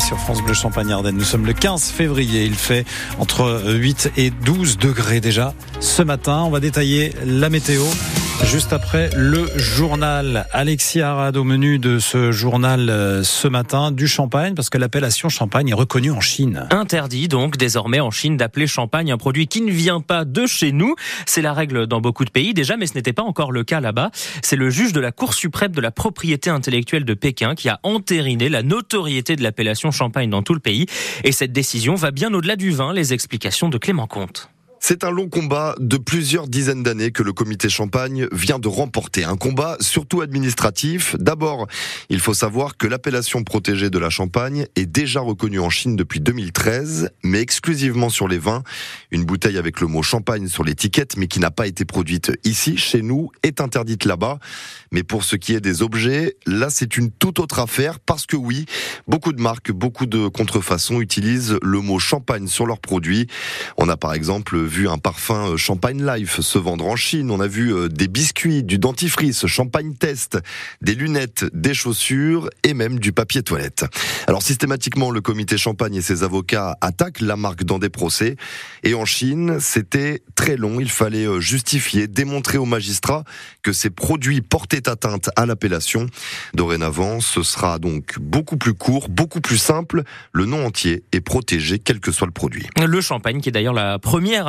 sur France Bleu Champagne-Ardenne. Nous sommes le 15 février. Il fait entre 8 et 12 degrés déjà ce matin. On va détailler la météo. Juste après le journal, Alexis Arad au menu de ce journal euh, ce matin du champagne, parce que l'appellation champagne est reconnue en Chine. Interdit donc désormais en Chine d'appeler champagne un produit qui ne vient pas de chez nous. C'est la règle dans beaucoup de pays déjà, mais ce n'était pas encore le cas là-bas. C'est le juge de la Cour suprême de la propriété intellectuelle de Pékin qui a entériné la notoriété de l'appellation champagne dans tout le pays. Et cette décision va bien au-delà du vin. Les explications de Clément Comte. C'est un long combat de plusieurs dizaines d'années que le comité Champagne vient de remporter. Un combat surtout administratif. D'abord, il faut savoir que l'appellation protégée de la Champagne est déjà reconnue en Chine depuis 2013, mais exclusivement sur les vins. Une bouteille avec le mot Champagne sur l'étiquette, mais qui n'a pas été produite ici, chez nous, est interdite là-bas. Mais pour ce qui est des objets, là c'est une toute autre affaire, parce que oui, beaucoup de marques, beaucoup de contrefaçons utilisent le mot Champagne sur leurs produits. On a par exemple vu un parfum euh, Champagne Life se vendre en Chine. On a vu euh, des biscuits, du dentifrice, Champagne Test, des lunettes, des chaussures et même du papier toilette. Alors systématiquement, le comité Champagne et ses avocats attaquent la marque dans des procès. Et en Chine, c'était très long. Il fallait euh, justifier, démontrer aux magistrats que ces produits portaient atteinte à l'appellation. Dorénavant, ce sera donc beaucoup plus court, beaucoup plus simple. Le nom entier est protégé, quel que soit le produit. Le champagne, qui est d'ailleurs la première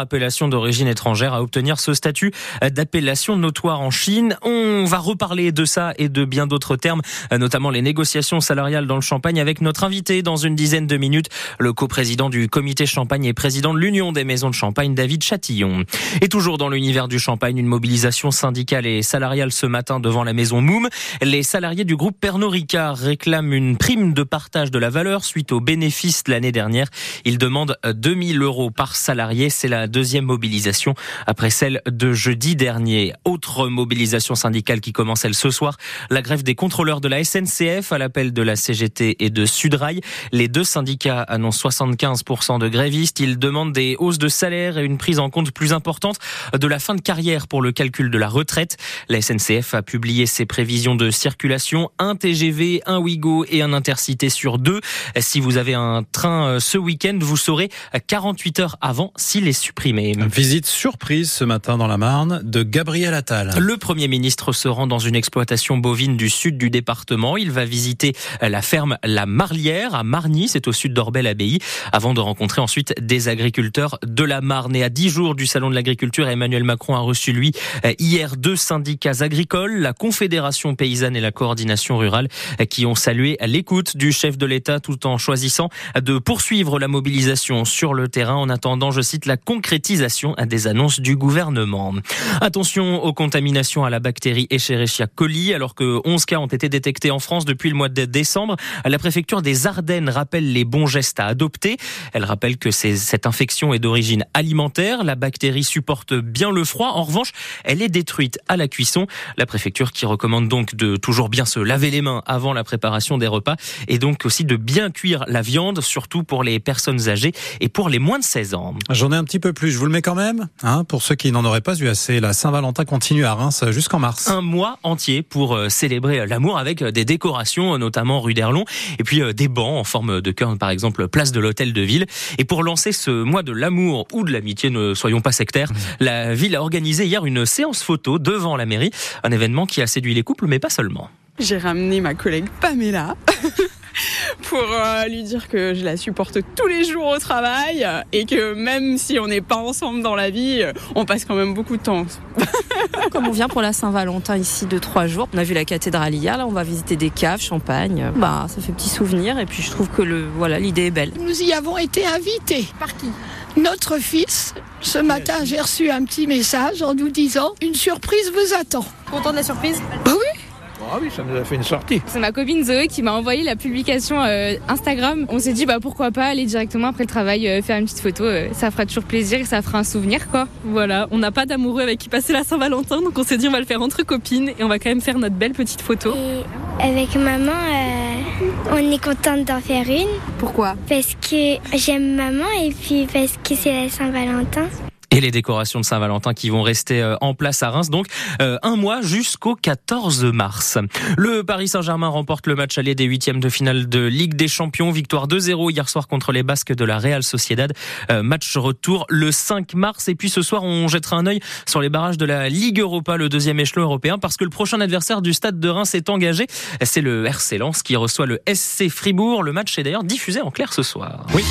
d'origine étrangère à obtenir ce statut d'appellation notoire en Chine. On va reparler de ça et de bien d'autres termes, notamment les négociations salariales dans le Champagne avec notre invité dans une dizaine de minutes, le coprésident du comité Champagne et président de l'Union des maisons de Champagne, David Chatillon. Et toujours dans l'univers du Champagne, une mobilisation syndicale et salariale ce matin devant la maison Moum. Les salariés du groupe Pernod Ricard réclament une prime de partage de la valeur suite aux bénéfices de l'année dernière. Ils demandent 2000 euros par salarié. C'est la mobilisation après celle de jeudi dernier. Autre mobilisation syndicale qui commence elle ce soir, la grève des contrôleurs de la SNCF à l'appel de la CGT et de Sudrail. Les deux syndicats annoncent 75% de grévistes. Ils demandent des hausses de salaire et une prise en compte plus importante de la fin de carrière pour le calcul de la retraite. La SNCF a publié ses prévisions de circulation. Un TGV, un Ouigo et un Intercité sur deux. Si vous avez un train euh, ce week-end, vous saurez 48 heures avant s'il est supprimé. Visite surprise ce matin dans la Marne de Gabriel Attal. Le Premier ministre se rend dans une exploitation bovine du sud du département. Il va visiter la ferme La Marlière à Marny, c'est au sud d'Orbel-Abbaye, avant de rencontrer ensuite des agriculteurs de la Marne. Et à dix jours du Salon de l'Agriculture, Emmanuel Macron a reçu, lui, hier deux syndicats agricoles, la Confédération paysanne et la Coordination rurale, qui ont salué l'écoute du chef de l'État tout en choisissant de poursuivre la mobilisation sur le terrain en attendant, je cite, la concrétisation à des annonces du gouvernement. Attention aux contaminations à la bactérie Escherichia coli, alors que 11 cas ont été détectés en France depuis le mois de décembre. La préfecture des Ardennes rappelle les bons gestes à adopter. Elle rappelle que cette infection est d'origine alimentaire. La bactérie supporte bien le froid. En revanche, elle est détruite à la cuisson. La préfecture qui recommande donc de toujours bien se laver les mains avant la préparation des repas et donc aussi de bien cuire la viande, surtout pour les personnes âgées et pour les moins de 16 ans. J'en ai un petit peu plus je vous le mets quand même. Hein, pour ceux qui n'en auraient pas eu assez, la Saint-Valentin continue à Reims jusqu'en mars. Un mois entier pour euh, célébrer l'amour avec euh, des décorations, notamment rue d'Erlon, et puis euh, des bancs en forme de cœur, par exemple, place de l'hôtel de ville. Et pour lancer ce mois de l'amour ou de l'amitié, ne soyons pas sectaires, la ville a organisé hier une séance photo devant la mairie, un événement qui a séduit les couples, mais pas seulement. J'ai ramené ma collègue Pamela. pour euh, lui dire que je la supporte tous les jours au travail et que même si on n'est pas ensemble dans la vie, on passe quand même beaucoup de temps. Comme on vient pour la Saint-Valentin ici de trois jours, on a vu la cathédrale hier, là on va visiter des caves, champagne. Bah ça fait petit souvenir et puis je trouve que le voilà l'idée est belle. Nous y avons été invités. Par qui? Notre fils. Ce matin j'ai reçu un petit message en nous disant une surprise vous attend. Content de la surprise? Bah oui. Ah oui, ça nous a fait une sortie. C'est ma copine Zoé qui m'a envoyé la publication euh, Instagram. On s'est dit bah pourquoi pas aller directement après le travail euh, faire une petite photo. Euh, ça fera toujours plaisir et ça fera un souvenir quoi. Voilà, on n'a pas d'amoureux avec qui passer la Saint-Valentin, donc on s'est dit on va le faire entre copines et on va quand même faire notre belle petite photo. Et avec maman, on est contente d'en faire une. Pourquoi? Parce que j'aime maman et puis parce que c'est la Saint-Valentin. Et les décorations de Saint-Valentin qui vont rester euh, en place à Reims, donc euh, un mois jusqu'au 14 mars. Le Paris Saint-Germain remporte le match aller des huitièmes de finale de Ligue des Champions. Victoire 2-0 hier soir contre les Basques de la Real Sociedad. Euh, match retour le 5 mars. Et puis ce soir, on jettera un œil sur les barrages de la Ligue Europa, le deuxième échelon européen, parce que le prochain adversaire du Stade de Reims est engagé. C'est le RC Lens qui reçoit le SC Fribourg. Le match est d'ailleurs diffusé en clair ce soir. Oui.